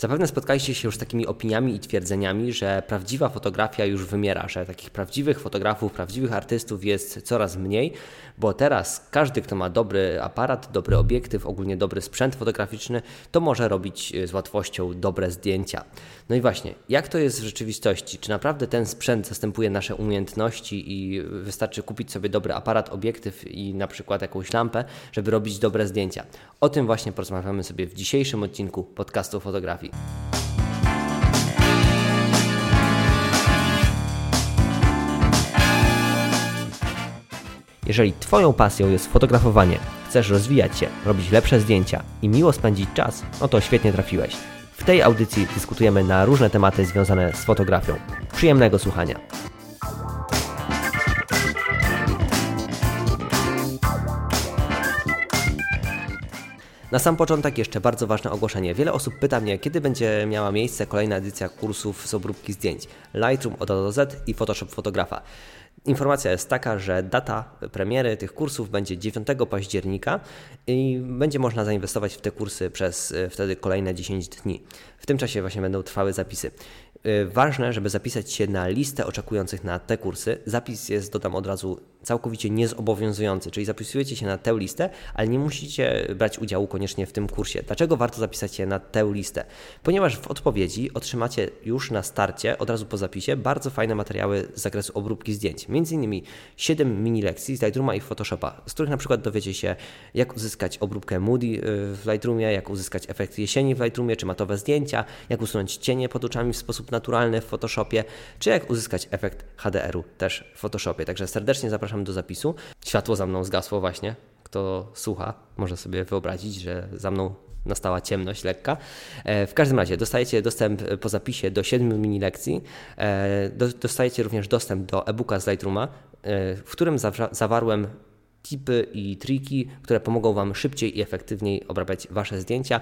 Zapewne spotkaliście się już z takimi opiniami i twierdzeniami, że prawdziwa fotografia już wymiera, że takich prawdziwych fotografów, prawdziwych artystów jest coraz mniej, bo teraz każdy, kto ma dobry aparat, dobry obiektyw, ogólnie dobry sprzęt fotograficzny, to może robić z łatwością dobre zdjęcia. No i właśnie, jak to jest w rzeczywistości? Czy naprawdę ten sprzęt zastępuje nasze umiejętności i wystarczy kupić sobie dobry aparat, obiektyw i na przykład jakąś lampę, żeby robić dobre zdjęcia? O tym właśnie porozmawiamy sobie w dzisiejszym odcinku podcastu fotografii. Jeżeli Twoją pasją jest fotografowanie, chcesz rozwijać się, robić lepsze zdjęcia i miło spędzić czas, no to świetnie trafiłeś. W tej audycji dyskutujemy na różne tematy związane z fotografią. Przyjemnego słuchania. Na sam początek jeszcze bardzo ważne ogłoszenie. Wiele osób pyta mnie, kiedy będzie miała miejsce kolejna edycja kursów z obróbki zdjęć. Lightroom od A do Z i Photoshop fotografa. Informacja jest taka, że data premiery tych kursów będzie 9 października i będzie można zainwestować w te kursy przez e, wtedy kolejne 10 dni. W tym czasie właśnie będą trwały zapisy. E, ważne, żeby zapisać się na listę oczekujących na te kursy. Zapis jest, dodam od razu, całkowicie niezobowiązujący, czyli zapisujecie się na tę listę, ale nie musicie brać udziału koniecznie w tym kursie. Dlaczego warto zapisać się na tę listę? Ponieważ w odpowiedzi otrzymacie już na starcie, od razu po zapisie, bardzo fajne materiały z zakresu obróbki zdjęć. Między innymi 7 mini lekcji z Lightrooma i Photoshopa, z których na przykład dowiecie się, jak uzyskać obróbkę Moody y, w Lightroomie, jak uzyskać efekt jesieni w Lightroomie, czy matowe zdjęcia, jak usunąć cienie pod oczami w sposób naturalny w Photoshopie, czy jak uzyskać efekt HDR-u też w Photoshopie. Także serdecznie zapraszam do zapisu. Światło za mną zgasło właśnie. Kto słucha, może sobie wyobrazić, że za mną nastała ciemność lekka. E, w każdym razie dostajecie dostęp po zapisie do 7 mini lekcji. E, dostajecie również dostęp do e-booka z Lightrooma, e, w którym zawarłem tipy i triki, które pomogą Wam szybciej i efektywniej obrabiać Wasze zdjęcia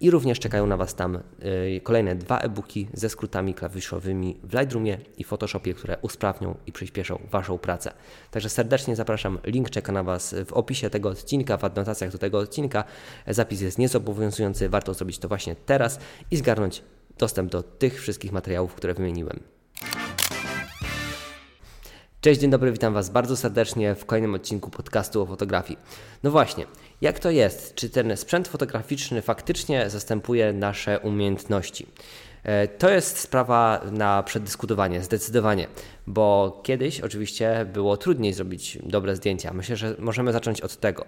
i również czekają na Was tam y, kolejne dwa e-booki ze skrótami klawiszowymi w Lightroomie i Photoshopie, które usprawnią i przyspieszą Waszą pracę. Także serdecznie zapraszam, link czeka na Was w opisie tego odcinka, w adnotacjach do tego odcinka. Zapis jest niezobowiązujący, warto zrobić to właśnie teraz i zgarnąć dostęp do tych wszystkich materiałów, które wymieniłem. Cześć, dzień dobry, witam Was bardzo serdecznie w kolejnym odcinku podcastu o fotografii. No właśnie, jak to jest? Czy ten sprzęt fotograficzny faktycznie zastępuje nasze umiejętności? E, to jest sprawa na przedyskutowanie, zdecydowanie, bo kiedyś oczywiście było trudniej zrobić dobre zdjęcia. Myślę, że możemy zacząć od tego.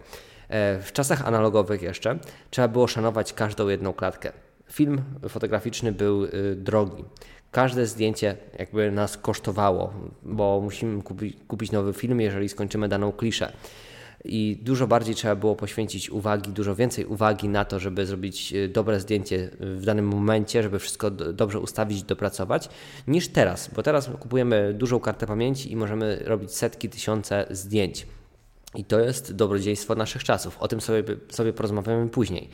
E, w czasach analogowych jeszcze trzeba było szanować każdą jedną klatkę. Film fotograficzny był y, drogi każde zdjęcie jakby nas kosztowało, bo musimy kupi, kupić nowy film, jeżeli skończymy daną kliszę. I dużo bardziej trzeba było poświęcić uwagi, dużo więcej uwagi na to, żeby zrobić e, dobre zdjęcie w danym momencie, żeby wszystko dobrze ustawić, dopracować, niż teraz, bo teraz kupujemy dużą kartę pamięci i możemy robić setki, tysiące zdjęć. I to jest dobrodziejstwo naszych czasów. O tym sobie, sobie porozmawiamy później.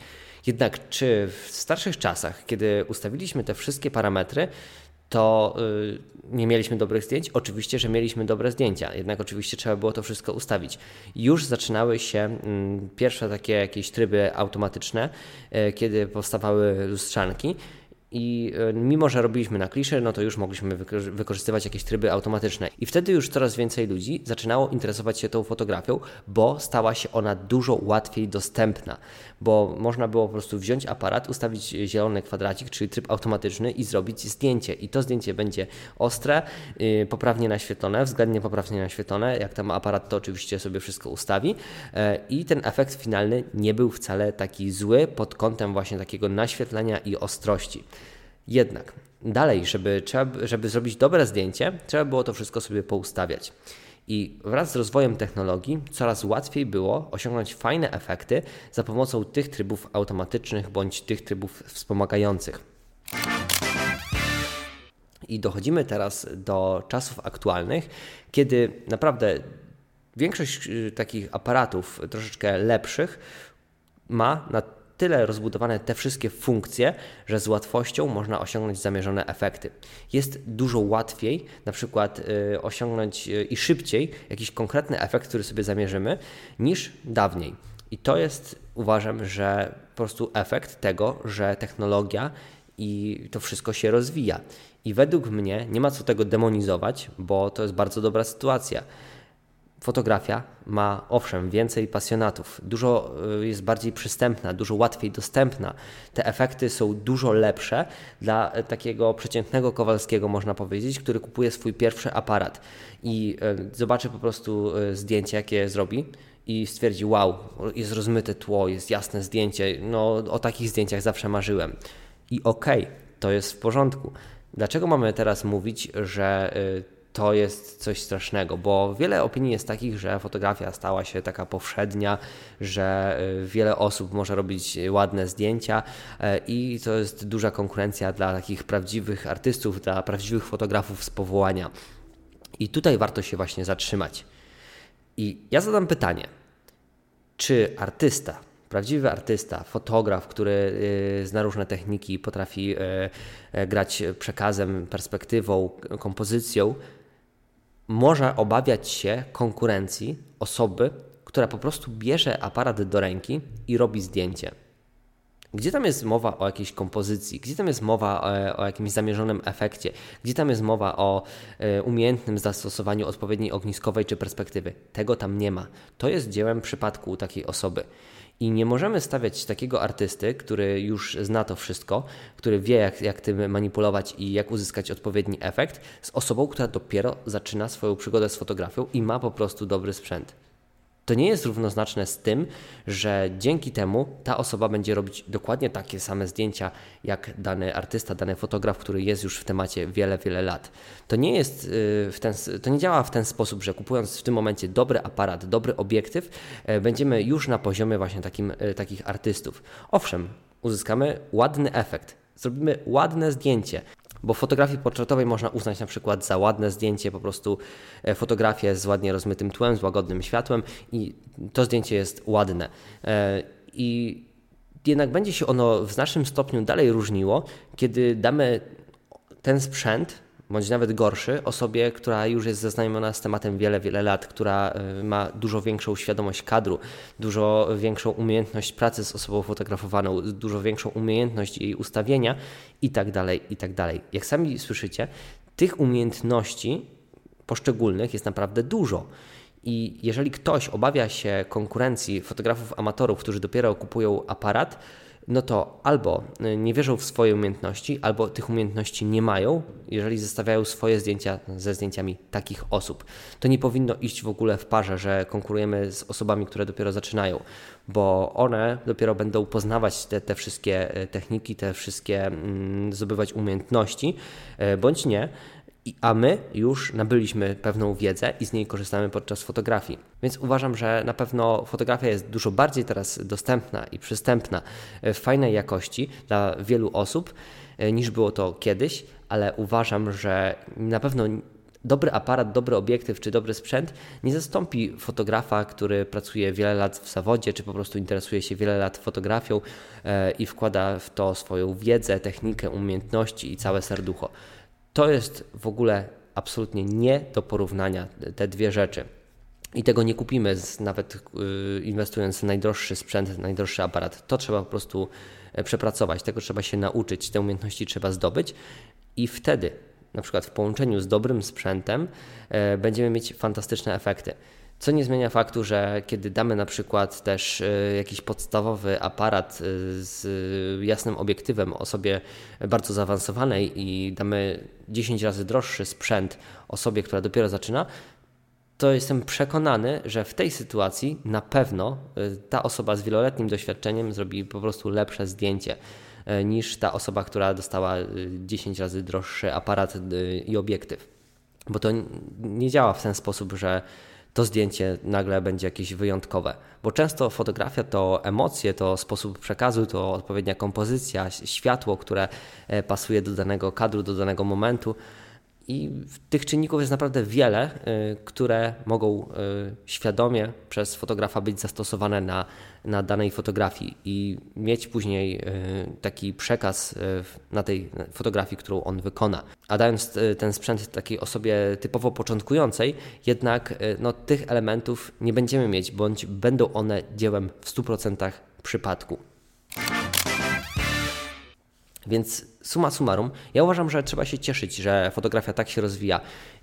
Jednak czy w starszych czasach, kiedy ustawiliśmy te wszystkie parametry, to y, nie mieliśmy dobrych zdjęć? Oczywiście, że mieliśmy dobre zdjęcia, jednak oczywiście trzeba było to wszystko ustawić. Już zaczynały się mm, pierwsze takie jakieś tryby automatyczne, y, kiedy powstawały lustrzanki i e, mimo, że robiliśmy na klisze, no to już mogliśmy wykorzystywać jakieś tryby automatyczne. I wtedy już coraz więcej ludzi zaczynało interesować się tą fotografią, bo stała się ona dużo łatwiej dostępna. Bo można było po prostu wziąć aparat, ustawić zielony kwadracik, czyli tryb automatyczny i zrobić zdjęcie. I to zdjęcie będzie ostre, yy, poprawnie naświetlone, względnie poprawnie naświetlone. Jak tam aparat to oczywiście sobie wszystko ustawi. Yy, I ten efekt finalny nie był wcale taki zły pod kątem właśnie takiego naświetlenia i ostrości. Jednak dalej, żeby, trzeba, żeby zrobić dobre zdjęcie, trzeba było to wszystko sobie poustawiać. I wraz z rozwojem technologii coraz łatwiej było osiągnąć fajne efekty za pomocą tych trybów automatycznych bądź tych trybów wspomagających. I dochodzimy teraz do czasów aktualnych, kiedy naprawdę większość y, takich aparatów troszeczkę lepszych ma na tyle rozbudowane te wszystkie funkcje, że z łatwością można osiągnąć zamierzone efekty. Jest dużo łatwiej na przykład y, osiągnąć y, i szybciej jakiś konkretny efekt, który sobie zamierzymy, niż dawniej. I to jest, uważam, że po prostu efekt tego, że technologia i to wszystko się rozwija. I według mnie nie ma co tego demonizować, bo to jest bardzo dobra sytuacja. Fotografia ma owszem więcej pasjonatów, dużo y, jest bardziej przystępna, dużo łatwiej dostępna. Te efekty są dużo lepsze dla takiego przeciętnego Kowalskiego, można powiedzieć, który kupuje swój pierwszy aparat i y, zobaczy po prostu y, zdjęcie, jakie zrobi i stwierdzi: Wow, jest rozmyte tło, jest jasne zdjęcie. No, o takich zdjęciach zawsze marzyłem. I okej, okay, to jest w porządku. Dlaczego mamy teraz mówić, że to jest coś strasznego? Bo wiele opinii jest takich, że fotografia stała się taka powszednia, że y, wiele osób może robić ładne zdjęcia y, i to jest duża konkurencja dla takich prawdziwych artystów, dla prawdziwych fotografów z powołania. I tutaj warto się właśnie zatrzymać. I ja zadam pytanie: czy artysta, prawdziwy artysta, fotograf, który y, zna różne techniki, potrafi grać przekazem, perspektywą, kompozycją, może obawiać się konkurencji osoby, która po prostu bierze aparat do ręki i robi zdjęcie. Gdzie tam jest mowa o jakiejś kompozycji? Gdzie tam jest mowa o, e, o jakimś zamierzonym efekcie? Gdzie tam jest mowa o e, umiejętnym zastosowaniu odpowiedniej ogniskowej czy perspektywy? Tego tam nie ma. To jest dziełem przypadku takiej osoby. I nie możemy stawiać takiego artysty, który już zna to wszystko, który wie, jak, jak tym manipulować i jak uzyskać odpowiedni efekt, z osobą, która dopiero zaczyna swoją przygodę z fotografią i ma po prostu dobry sprzęt to nie jest równoznaczne z tym, że dzięki temu ta osoba będzie robić dokładnie takie same zdjęcia jak dany artysta, dany fotograf, który jest już w temacie wiele, wiele lat. To nie jest y, w ten, to nie działa w ten sposób, że kupując w tym momencie dobry aparat, dobry obiektyw, e, będziemy już na poziomie właśnie takim, e, takich artystów. Owszem, uzyskamy ładny efekt, zrobimy ładne zdjęcie, bo fotografii portretowej można uznać na przykład za ładne zdjęcie, po prostu e, fotografię z ładnie rozmytym tłem, z łagodnym światłem i to zdjęcie jest ładne. E, I jednak będzie się ono w znacznym stopniu dalej różniło, kiedy damy ten sprzęt bądź nawet gorszy, osobie, która już jest zaznajomiona z tematem wiele, wiele lat, która y, ma dużo większą świadomość kadru, dużo większą umiejętność pracy z osobą fotografowaną, dużo większą umiejętność jej ustawienia i tak dalej, i tak dalej. Jak sami słyszycie, tych umiejętności poszczególnych jest naprawdę dużo. I jeżeli ktoś obawia się konkurencji fotografów amatorów, którzy dopiero kupują aparat, no to albo y, nie wierzą w swoje umiejętności, albo tych umiejętności nie mają, jeżeli zestawiają swoje zdjęcia ze zdjęciami takich osób. To nie powinno iść w ogóle w parze, że konkurujemy z osobami, które dopiero zaczynają, bo one dopiero będą poznawać te, te wszystkie y, techniki, te wszystkie mm, zdobywać umiejętności, y, bądź nie a my już nabyliśmy pewną wiedzę i z niej korzystamy podczas fotografii. Więc uważam, że na pewno fotografia jest dużo bardziej teraz dostępna i przystępna w fajnej jakości dla wielu osób e, niż było to kiedyś, ale uważam, że na pewno dobry aparat, dobry obiektyw czy dobry sprzęt nie zastąpi fotografa, który pracuje wiele lat w zawodzie, czy po prostu interesuje się wiele lat fotografią e, i wkłada w to swoją wiedzę, technikę, umiejętności i całe serducho. To jest w ogóle absolutnie nie do porównania te dwie rzeczy. I tego nie kupimy, z, nawet yy, inwestując w najdroższy sprzęt, najdroższy aparat. To trzeba po prostu e, przepracować, tego trzeba się nauczyć, te umiejętności trzeba zdobyć i wtedy, na przykład w połączeniu z dobrym sprzętem, yy, będziemy mieć fantastyczne efekty. Co nie zmienia faktu, że kiedy damy na przykład też e, jakiś podstawowy aparat e, z jasnym obiektywem osobie bardzo zaawansowanej i damy 10 razy droższy sprzęt osobie, która dopiero zaczyna, to jestem przekonany, że w tej sytuacji na pewno e, ta osoba z wieloletnim doświadczeniem zrobi po prostu lepsze zdjęcie niż ta osoba, która dostała 10 razy droższy aparat i obiektyw. Bo to nie działa w ten sposób, że to zdjęcie nagle będzie jakieś wyjątkowe. Bo często fotografia to emocje, to sposób przekazu, to odpowiednia kompozycja, światło, które e, pasuje do danego kadru, do danego momentu. I tych czynników jest naprawdę wiele, y, które mogą y, świadomie przez fotografa być zastosowane na, na danej fotografii i mieć później y, taki przekaz na tej fotografii, którą on wykona. A dając ten sprzęt takiej osobie typowo początkującej, jednak no, tych elementów nie będziemy mieć, bądź będą one dziełem w 100% przypadku. Więc suma summarum, ja uważam, że trzeba się cieszyć, że fotografia tak się rozwija.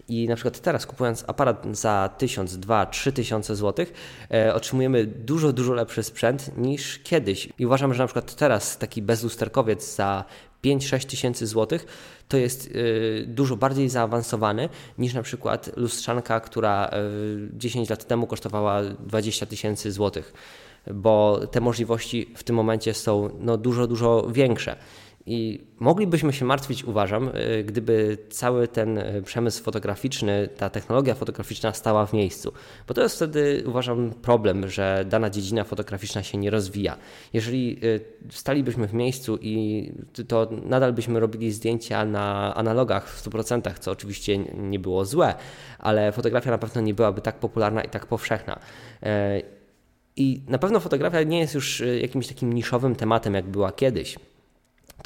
I na przykład teraz kupując aparat za 1000, 2, 3 tysiące złotych, e, otrzymujemy dużo, dużo lepszy sprzęt niż kiedyś. I uważam, że na przykład teraz taki bezlusterkowiec za 5-6 tysięcy złotych to jest y, dużo bardziej zaawansowany niż na przykład lustrzanka, która y, 10 lat temu kosztowała 20 tysięcy złotych, bo te możliwości w tym momencie są no, dużo, dużo większe. I moglibyśmy się martwić, uważam, y, gdyby cały ten y, przemysł fotograficzny, ta technologia fotograficzna stała w miejscu. Bo to jest wtedy, uważam, problem, że dana dziedzina fotograficzna się nie rozwija. Jeżeli y, stalibyśmy w miejscu i to nadal byśmy robili zdjęcia na analogach w 100%, co oczywiście nie było złe, ale fotografia na pewno nie byłaby tak popularna i tak powszechna. I na pewno fotografia nie jest już jakimś takim niszowym tematem, jak była kiedyś.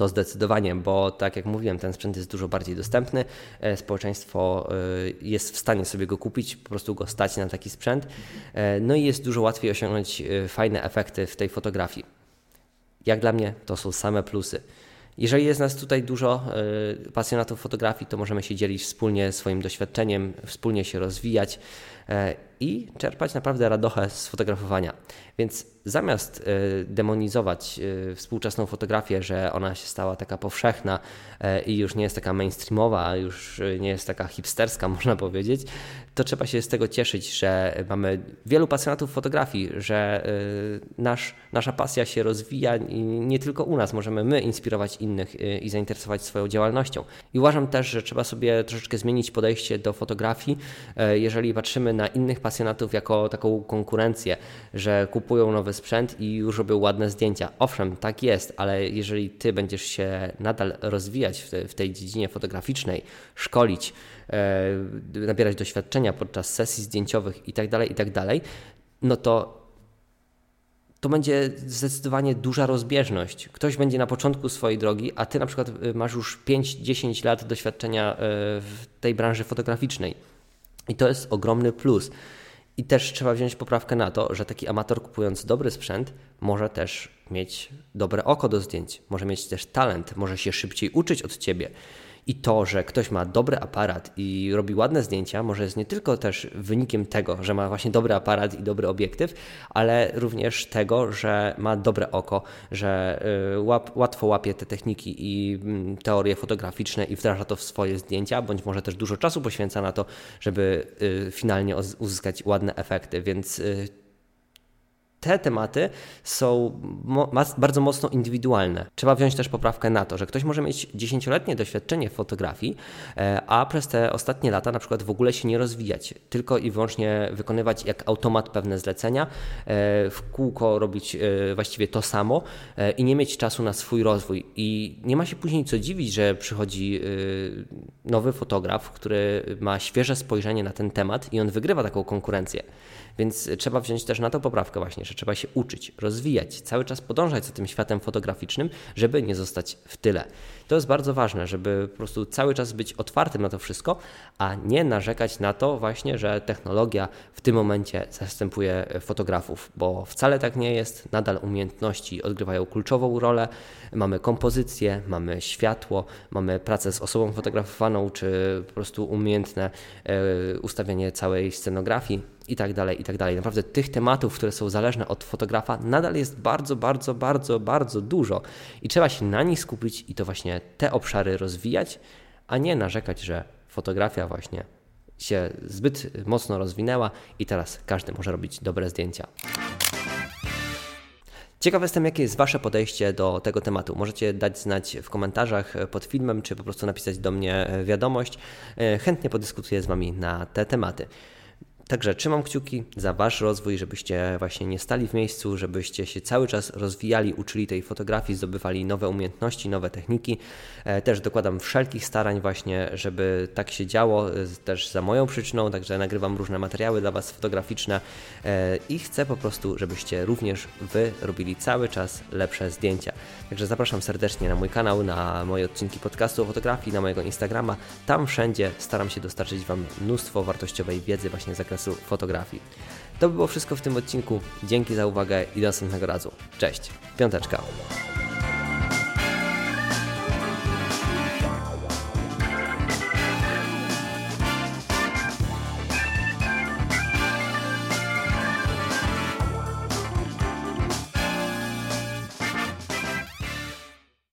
To zdecydowanie, bo tak jak mówiłem, ten sprzęt jest dużo bardziej dostępny. E, społeczeństwo e, jest w stanie sobie go kupić, po prostu go stać na taki sprzęt. E, no i jest dużo łatwiej osiągnąć fajne efekty w tej fotografii. Jak dla mnie to są same plusy. Jeżeli jest nas tutaj dużo pasjonatów fotografii, to możemy się dzielić wspólnie swoim doświadczeniem, wspólnie się rozwijać i czerpać naprawdę radochę z fotografowania. Więc zamiast e, demonizować e, współczesną fotografię, że ona się stała taka powszechna e, i już nie jest taka mainstreamowa, już nie jest taka hipsterska, można powiedzieć, to trzeba się z tego cieszyć, że mamy wielu pasjonatów fotografii, że nasz, nasza pasja się rozwija i nie tylko u nas, możemy my inspirować innych i zainteresować swoją działalnością. I uważam też, że trzeba sobie troszeczkę zmienić podejście do fotografii, jeżeli patrzymy na innych pasjonatów jako taką konkurencję, że kupują nowy sprzęt i już robią ładne zdjęcia. Owszem, tak jest, ale jeżeli ty będziesz się nadal rozwijać w, te, w tej dziedzinie fotograficznej, szkolić, e, nabierać doświadczenia podczas sesji zdjęciowych itd., tak itd., tak no to to będzie zdecydowanie duża rozbieżność. Ktoś będzie na początku swojej drogi, a ty na przykład y, masz już 5-10 lat doświadczenia e, w tej branży fotograficznej. I to jest ogromny plus. I też trzeba wziąć poprawkę na to, że taki amator kupując dobry sprzęt może też mieć dobre oko do zdjęć, może mieć też talent, może się szybciej uczyć od ciebie. I to, że ktoś ma dobry aparat i robi ładne zdjęcia, może jest nie tylko też wynikiem tego, że ma właśnie dobry aparat i dobry obiektyw, ale również tego, że ma dobre oko, że y, łap, łatwo łapie te techniki i mm, teorie fotograficzne i wdraża to w swoje zdjęcia, bądź może też dużo czasu poświęca na to, żeby y, finalnie uzyskać ładne efekty. Więc y, te tematy są bardzo mocno indywidualne. Trzeba wziąć też poprawkę na to, że ktoś może mieć dziesięcioletnie doświadczenie w fotografii, e, a przez te ostatnie lata na przykład w ogóle się nie rozwijać, tylko i wyłącznie wykonywać jak automat pewne zlecenia, e, w kółko robić e, właściwie to samo i nie mieć czasu na swój rozwój. I nie ma się później co dziwić, że przychodzi nowy fotograf, który ma świeże spojrzenie na ten temat i on wygrywa taką konkurencję. Więc trzeba wziąć też na to poprawkę właśnie, że trzeba się uczyć, rozwijać, cały czas podążać za tym światem fotograficznym, żeby nie zostać w tyle. To jest bardzo ważne, żeby po prostu cały czas być otwartym na to wszystko, a nie narzekać na to właśnie, że technologia w tym momencie zastępuje fotografów, bo wcale tak nie jest. Nadal umiejętności odgrywają kluczową rolę. Mamy kompozycję, mamy światło, mamy pracę z osobą fotografowaną, czy po prostu umiejętne e, ustawienie całej scenografii i tak dalej, i tak dalej. Naprawdę tych tematów, które są zależne od fotografa, nadal jest bardzo, bardzo, bardzo, bardzo dużo i trzeba się na nich skupić i to właśnie te obszary rozwijać, a nie narzekać, że fotografia właśnie się zbyt mocno rozwinęła i teraz każdy może robić dobre zdjęcia. Ciekaw jestem, jakie jest Wasze podejście do tego tematu. Możecie dać znać w komentarzach pod filmem, czy po prostu napisać do mnie wiadomość. Chętnie podyskutuję z Wami na te tematy. Także trzymam kciuki za Wasz rozwój, żebyście właśnie nie stali w miejscu, żebyście się cały czas rozwijali, uczyli tej fotografii, zdobywali nowe umiejętności, nowe techniki. E, też dokładam wszelkich starań właśnie, żeby tak się działo, e, też za moją przyczyną, także nagrywam różne materiały dla Was fotograficzne e, i chcę po prostu, żebyście również Wy robili cały czas lepsze zdjęcia. Także zapraszam serdecznie na mój kanał, na moje odcinki podcastu o fotografii, na mojego Instagrama. Tam wszędzie staram się dostarczyć Wam mnóstwo wartościowej wiedzy właśnie z zakresu zakresu fotografii. To by było wszystko w tym odcinku. Dzięki za uwagę i do następnego razu. Cześć. Piąteczka.